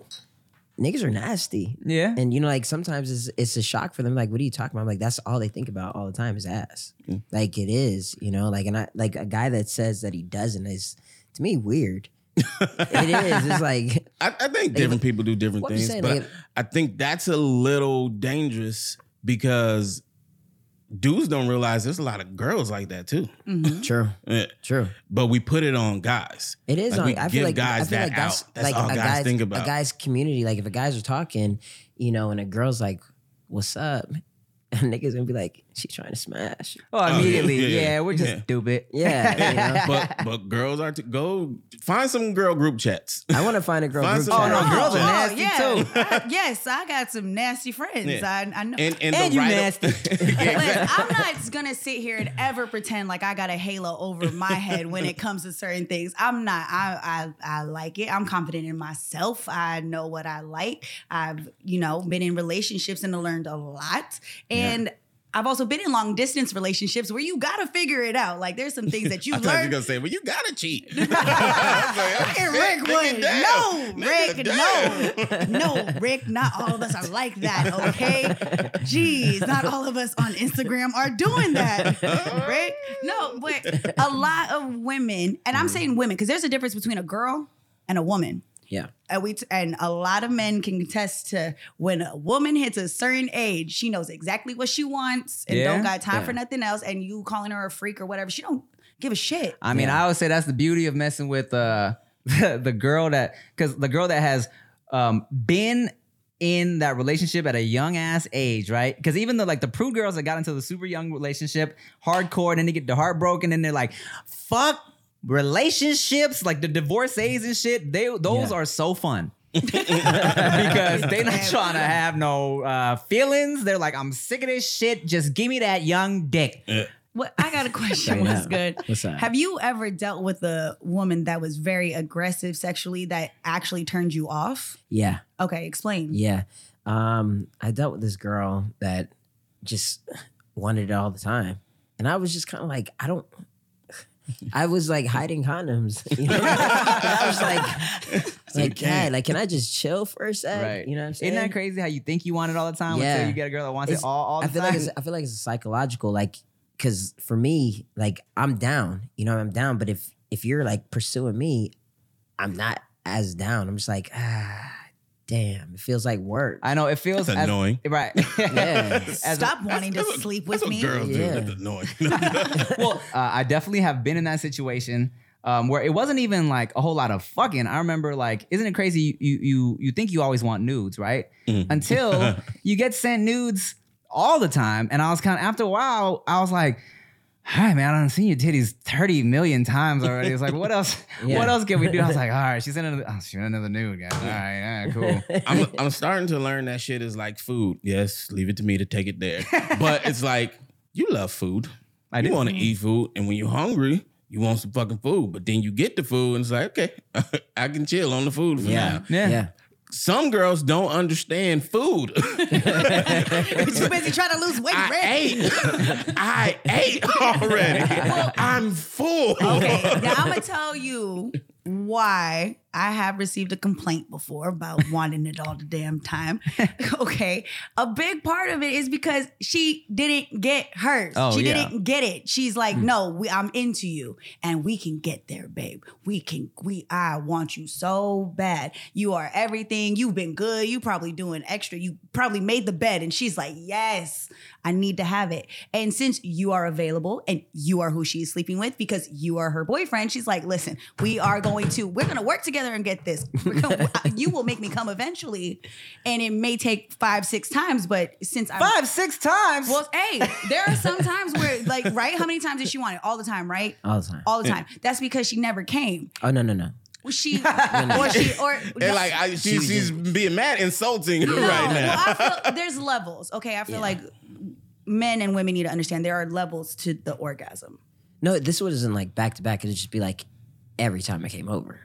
niggas are nasty. yeah. And you know, like sometimes it's it's a shock for them. Like, what are you talking about? I'm like, that's all they think about all the time is ass. Like it is, you know. Like, and I like a guy that says that he doesn't is to me weird. it is. It's like I, I think different people do different things, saying, but like- I think that's a little dangerous because dudes don't realize there's a lot of girls like that too. Mm-hmm. true, Yeah. true. But we put it on guys. It is Like, on. we I give feel like guys I feel that like that's out. That's like all a guys guy's, think about. A guy's community. Like if a guys are talking, you know, and a girl's like, "What's up?" And niggas gonna be like, "She's trying to smash." Oh, oh, yeah, immediately. yeah, yeah, yeah. we're just Yeah. stupid. Yeah, you know? but but girls are to go find some girl group chats. I want to find a girl Find group some- chat. Oh, no, girls oh, are nasty, yeah. too. I- yes, I got some nasty friends. Yeah. I, I know. And and, And the you writer- nasty. Yeah, Listen, I'm not gonna sit here and ever pretend like I got a halo over my head when it comes to certain things. I'm not. I I, I like it. I'm confident in myself. I know what I like. I've you know been in relationships and learned a lot. And I've also been in long distance relationships where you gotta figure it out. Like there's some things that you I thought you were learn. gonna say, well, you gotta cheat. At Rick would. No, Rick, no. No, Rick, not all of us are like that, okay? Jeez, not all of us on Instagram are doing that. Rick, no, but a lot of women, and I'm mm-hmm. saying women, because there's a difference between a girl and a woman. Yeah, And we t- and a lot of men can attest to when a woman hits a certain age, she knows exactly what she wants and Yeah? don't got time Yeah. for nothing else. And you calling her a freak or whatever, she don't give a shit. I mean, Yeah. I would say that's the beauty of messing with uh the girl that because the girl that has um been in that relationship at a young ass age, right? Because even the like the prude girls that got into the super young relationship, hardcore, and then they get the heartbroken, and they're like, fuck relationships, like the divorcees and shit. They those Yeah. are so fun. because they're not trying to have no uh, feelings. They're like, I'm sick of this shit. Just give me that young dick. What I got a question. What's good? What's up? Have you ever dealt with a woman that was very aggressive sexually that actually turned you off? yeah, Okay, explain. yeah. Um, I dealt with this girl that just wanted it all the time, and I was just kind of like, I don't. I was like hiding condoms. You know? I was like, like. God, like, can I just chill for a sec? Right. You know what I'm saying? Isn't that crazy how you think you want it all the time Yeah. until you get a girl that wants it all, all the I feel time? like it's, I feel like it's psychological, like because for me, like I'm down, you know, I'm down. But if if you're like pursuing me, I'm not as down. I'm just like, ah, damn, it feels like work. I know it feels That's as- annoying. right? Yeah. As- Stop wanting to That's sleep that's with what me. Girls do. Yeah. That's annoying. well, uh, I definitely have been in that situation um, where it wasn't even like a whole lot of fucking. I remember like, isn't it crazy? You you you think you always want nudes, right? Mm. Until you get sent nudes all the time, and I was kind of after a while, I was like. Hi man, I've seen your titties 30 million times already. It's like, what else? Yeah. What else can we do? I was like, all right, she's in another, oh, she's in another nude, guys. All right, all right, cool. I'm I'm starting to learn that shit is like food. Yes, leave it to me to take it there. But it's like you love food. I you do. want to mm-hmm. eat food, and when you're hungry, you want some fucking food. But then you get the food, and it's like, okay, I can chill on the food for Yeah. now. Yeah. Yeah. Some girls don't understand food. too busy trying to lose weight, I Rick. ate. I ate already. I'm full. Okay, now I'm gonna tell you why I have received a complaint before about wanting it all the damn time. okay, a big part of it is because she didn't get hers. Oh, she yeah. didn't get it. She's like, hmm. no, we, I'm into you, and we can get there, babe. We can. We. I want you so bad. You are everything. You've been good. You probably doing extra. You probably made the bed, and she's like, yes, I need to have it. And since you are available and you are who she's sleeping with because you are her boyfriend, she's like, listen, we are going to, we're going to work together and get this. We're gonna- you will make me come eventually. And it may take five, six times, but since I'm. Five, six times. Well, hey, there are some times where, like, right? How many times did she want it? All the time, right? All the time. All the time. That's because she never came. Oh no no no. She or she or And like I, she, she's being mad insulting you right now. Well, I feel there's levels. Okay, I feel like men and women need to understand there are levels to the orgasm. No, this wasn't like back to back. It'd just be like every time I came over.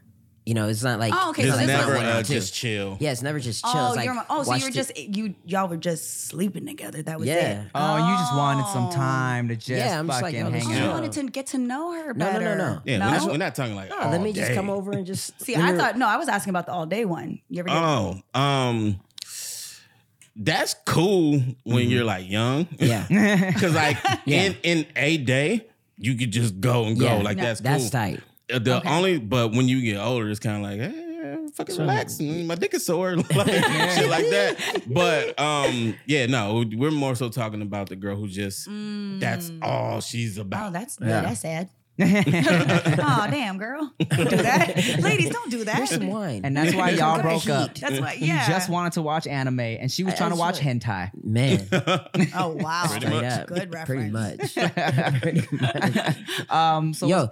You know, it's not like Oh, okay, it's so It's like never one uh, just chill. Yeah, it's never just chill. Oh, like, you're oh, so you were the- just you y'all were just sleeping together. That was Yeah. it. oh, you just wanted some time to just Yeah, I'm just like, fucking hang Oh, you out. wanted to get to know her No, no, no, no. Yeah, no. We're, not, we're not talking like. Oh, all let me just come over and just See, I thought no, I was asking about the all day one. You ever did? Oh, um, that's cool when you're like young. Yeah. Because like Yeah. in in a day, you could just go and go. Yeah. Like No, that's That's tight. Uh, The Okay. only, but when you get older, it's kind of like, eh, fucking relax. My dick is sore, like shit like that. But um, yeah, no, we're more so talking about the girl who just that's all she's about. Oh, that's Yeah. that's sad. oh damn, girl, don't do that. Ladies, don't do that. Here's some wine. and that's why y'all broke up. That's why, You yeah. just wanted to watch anime, and she was I- trying to watch swear. hentai. Man, oh wow, Pretty straight much. up. Good Pretty much. Pretty much. Um, so Yo,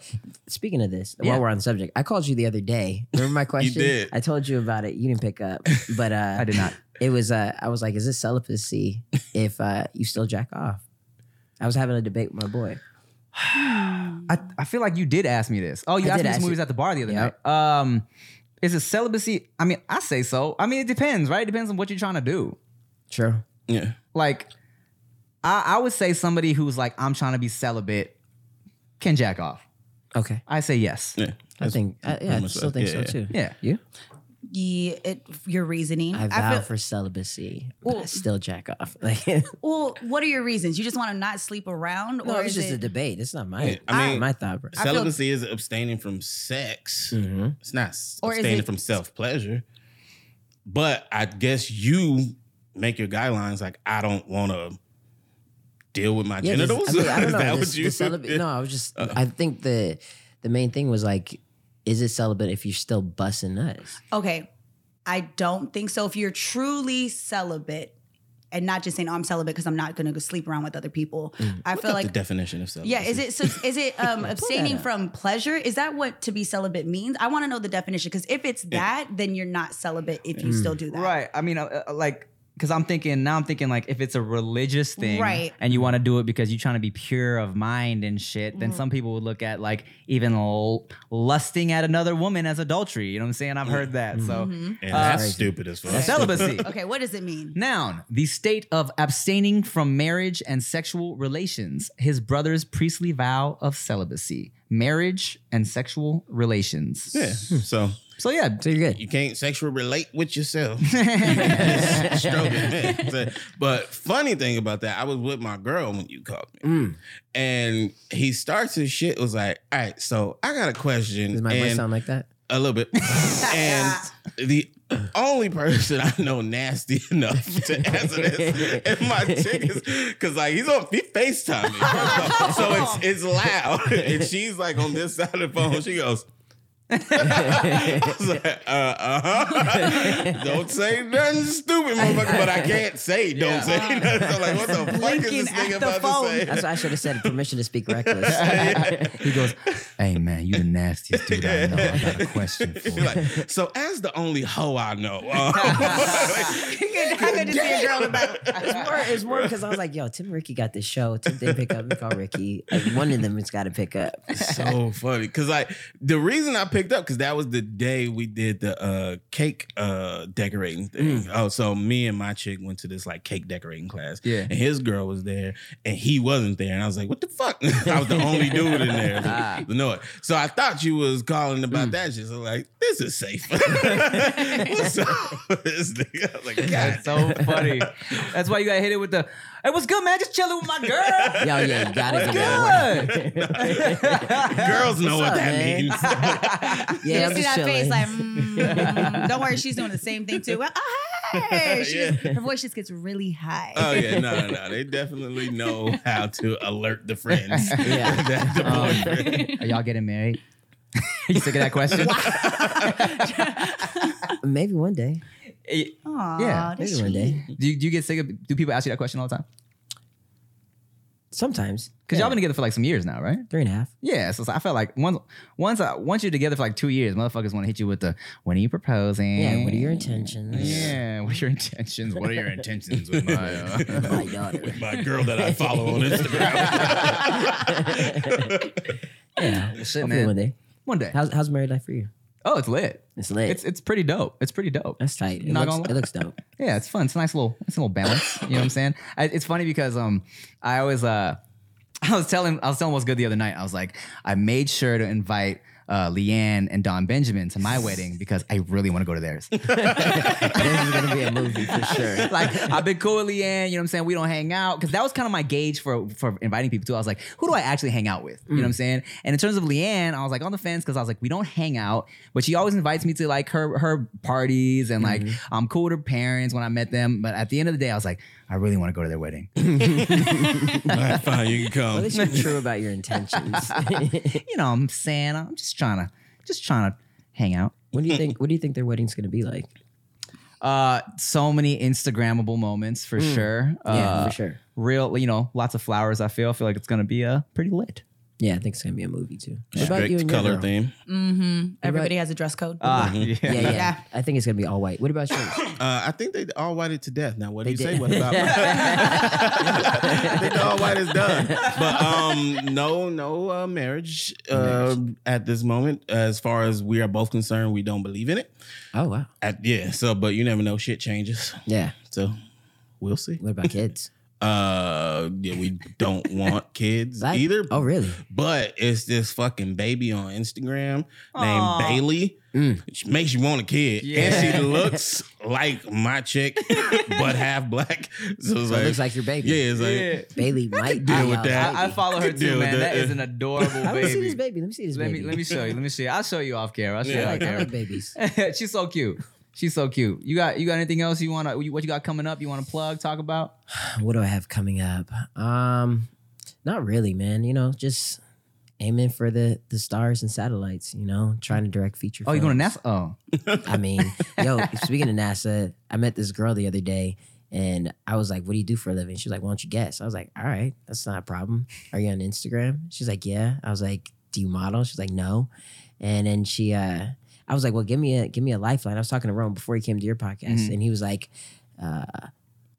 speaking of this, Yeah. while we're on the subject, I called you the other day. Remember my question? did. I told you about it. You didn't pick up, but uh, I did not. It was. Uh, I was like, "Is this celibacy if uh, you still jack off?" I was having a debate with my boy. I, I feel like you did ask me this. Oh, you I asked me this ask when we you. at the bar the other Yep. night. Um, is it celibacy? I mean, I say so. I mean, it depends, right? It depends on what you're trying to do. True. yeah. Like, I, I would say somebody who's like, I'm trying to be celibate can jack off. Okay. I say yes. Yeah. I think. I, yeah, I still so. think Yeah, so yeah. too. Yeah. You? Yeah, it, your reasoning. I I vow feel- for celibacy, but I Well- still jack off. Like, well, what are your reasons? You just want to not sleep around, no, or it's just it? a debate. It's not my. Yeah, I mean- my thought. bro. I feel- Celibacy is abstaining from sex. Mhm. It's not Or abstaining it- from self pleasure. But I guess you make your guidelines like I don't want to deal with my Yeah, this- genitals. I, mean, I don't is know. that this- what you? the celibate- no, I was just. I think the the main thing was like, is it celibate if you're still busting nuts? Okay, I don't think so. If you're truly celibate and not just saying, "Oh, I'm celibate because I'm not going to go sleep around with other people," I Look feel like the definition of celibacy. Yeah, is it so? Is it um, abstaining from pleasure? Is that what to be celibate means? I want to know the definition because if it's that, then you're not celibate if you still do that. Right. I mean, uh, uh, like, because I'm thinking now. I'm thinking like if it's a religious thing, Right. And you want to do it because you're trying to be pure of mind and shit. Mm-hmm. Then some people would look at like even l- lusting at another woman as adultery. You know what I'm saying? I've heard that. So Mm-hmm. And Uh, that's stupid as fuck. celibacy. Okay, what does it mean? Noun, the state of abstaining from marriage and sexual relations. His brother's priestly vow of celibacy. Marriage and sexual relations. Yeah. So So yeah. So you're good. you can't sexual relate with yourself. Just stroke it, man. So- But funny thing about that, I was with my girl when you called me, Mm. and he starts his shit. Was like, all right, so I got a question. Does my voice sound like that? a little bit, and the only person I know nasty enough to answer this is my chick is because like he's on he FaceTime me. so it's it's loud. And she's like on this side of the phone. She goes, I was like, uh, uh-huh. don't say nothing stupid, motherfucker. But I can't say don't say nothing. So like, what the fuck is Blinking this at the about phone. to say? That's why I should have said permission to speak reckless. He goes, "Hey man, you the nastiest dude I know. I got a question for you." Like, so as the only hoe I know, uh, I could just see a girl in the back. It's more, it's more because I was like, yo, Tim Ricky got this show. Tim didn't pick up. We call Ricky. Like, one of them has got to pick up. so funny because like the reason I picked up because that was the day we did the uh cake uh decorating thing. Oh, so me and my chick went to this like cake decorating class. Yeah. and his girl was there and he wasn't there, and I was like, what the fuck? I was the only dude in there. Ah. to know it. So I thought you was calling about that shit. So like, this is safe. What's up this nigga? I was like, God, That's so funny. That's why you gotta hit it with the, "Hey, what's good, man? Just chilling with my girl." Yo, yeah, you gotta get that Good. girls know What's what up, that man? means. Yeah, I'm see just that face like, mm, don't worry, she's doing the same thing too. Well, oh, hey, she just- her voice just gets really high. Oh yeah, no, no, no. They definitely know how to alert the friends. Yeah. that the boyfriend. Are y'all getting married? you sick of that question? Maybe one day. Eh, Aw, Yeah, that's Maybe one day. Do you, do you get sick of? Do people ask you that question all the time? Sometimes. Because Yeah. y'all been together for like some years now, right? three and a half. Yeah, so I felt like once once I, once you're together for like two years, motherfuckers want to hit you with the when are you proposing? Yeah, what are your intentions? Yeah, what are your intentions? What are your intentions with my? Uh, My daughter. My girl that I follow on Instagram. Yeah. shit, Hopefully man. one day. One day. How's, how's married life for you? Oh, it's lit. It's lit. It's it's pretty dope. It's pretty dope. That's tight. It Not looks, it looks dope. Yeah, it's fun. It's a nice little, it's a little balance. You know what I'm saying? I, it's funny because um, I always uh, I was telling I was telling WuzGood the other night. I was like, I made sure to invite uh, Liane and Don Benjamin to my wedding because I really want to go to theirs. this is gonna be a movie for sure. like I've been cool with Liane, you know what I'm saying? We don't hang out because that was kind of my gauge for for inviting people too. I was like, who do I actually hang out with? You know what I'm saying? And in terms of Liane, I was like on the fence because I was like, we don't hang out, but she always invites me to like her her parties and like I'm cool with her parents when I met them. But at the end of the day, I was like, I really want to go to their wedding. All right, fine, you can come. At come. least you're true about your intentions. you know, what I'm saying I'm just trying to just trying to hang out. what do you think? What do you think their wedding's gonna be like? Uh, so many Instagrammable moments for sure. Yeah, Uh, for sure. Real, you know, lots of flowers. I feel. I feel like it's gonna be uh pretty lit. Yeah, I think it's gonna be a movie too. What about you Strict and your color girl? theme. Mm-hmm. Everybody has a dress code. Ah, Yeah, yeah, Yeah. I think it's gonna be all white. What about yours? Uh, I think they all whited to death. Now, what do They you say? did. What about? I think all white is done. But um, no, no uh, marriage uh, at this moment. As far as we are both concerned, we don't believe in it. oh wow. At, yeah. So, but you never know. Shit changes. Yeah. So, we'll see. What about kids? Uh, yeah, we don't want kids That- either. Oh really? But it's this fucking baby on Instagram named Aw. Bailey. Mm. She makes you want a kid. Yeah. And she looks like my chick, but half black. So it's So like, it looks like your baby. yeah, it's like, Bailey might deal be with that. I, I follow her too, man. that. That is an adorable I want to see baby. this baby. Let me see this Let baby. me let me show you. Let me show you. I'll show you off camera. I'll show you Yeah. off I like camera. babies. She's so cute. She's so cute. You got you got anything else you want to what you got coming up? You want to plug? Talk about? What do I have coming up? Um, not really, man. You know, just aiming for the the stars and satellites. You know, trying to direct feature. Oh, you going to. NASA? Oh, I mean, yo, speaking of NASA, I met this girl the other day and I was like, What do you do for a living? She was like, Why don't you guess? I was like, All right, that's not a problem. Are you on Instagram? She's like, Yeah. I was like, Do you model? She's like, No. And then she uh I was like, Well, give me a give me a lifeline. I was talking to Rome before he came to your podcast, Mhm. and he was like, uh,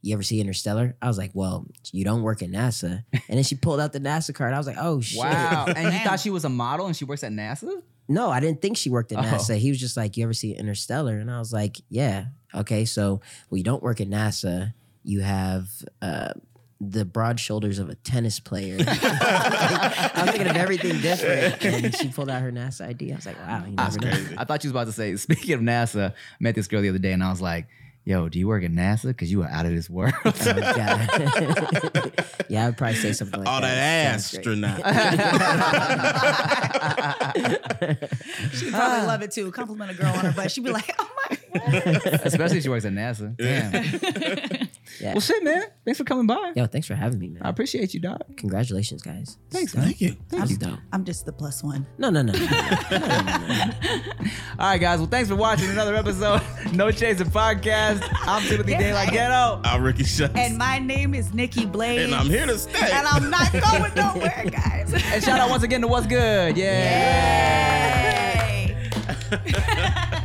you ever see Interstellar? I was like, well, you don't work at NASA. And then she pulled out the NASA card. I was like, oh shit. wow! And you thought she was a model and she works at NASA? No, I didn't think she worked at Oh. NASA. He was just like, you ever see Interstellar? And I was like, yeah. Okay, so well, you don't work at NASA. You have uh, the broad shoulders of a tennis player. I'm thinking of everything different. And she pulled out her NASA ID. I was like, wow, you never know. I thought you was about to say. Speaking of NASA, met this girl the other day and I was like, "Yo, do you work at NASA? Because you are out of this world." Oh, God. yeah, I would probably say something like all that that. Astronaut. She'd probably love it too. Compliment a girl on her butt. She'd be like, "Oh my, God. Especially if she works at NASA. Damn. Yeah. Well, shit, man. Thanks for coming by. Yo, thanks for having me, man. I appreciate you, dog. Congratulations, guys. Thanks, man. Thank you. That's dope. I'm just the plus one. No, no, no. no, no. All right, guys. Well, thanks for watching another episode. No Chaser Podcast. I'm Timothy DeLaGhetto. I'm Ricky Shucks. And my name is Nikki Blade. And I'm here to stay. And I'm not going nowhere, guys. And shout out once again to WuzGood. Yeah. Yay.